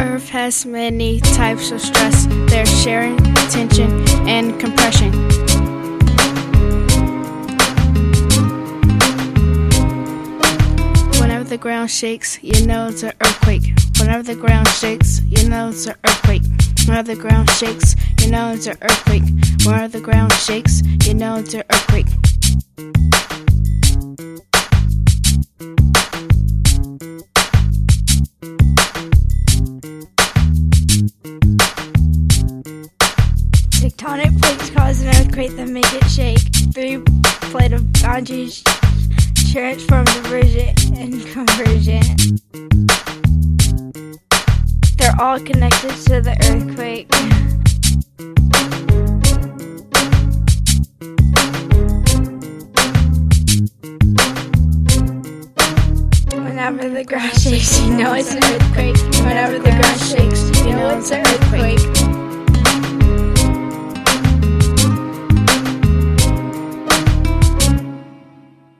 There's many types of stress. There's shearing, tension, and compression. Whenever the ground shakes, you know it's an earthquake. Whenever the ground shakes, you know it's an earthquake. Whenever the ground shakes, you know it's an earthquake. Whenever the ground shakes, you know it's an earthquake. Tectonic plates cause an earthquake that make it shake. Three plate of boundaries transform divergent and convergent. They're all connected to the earthquake. Whenever the ground shakes, you know it's an earthquake. Whenever the ground shakes, you know it's an earthquake.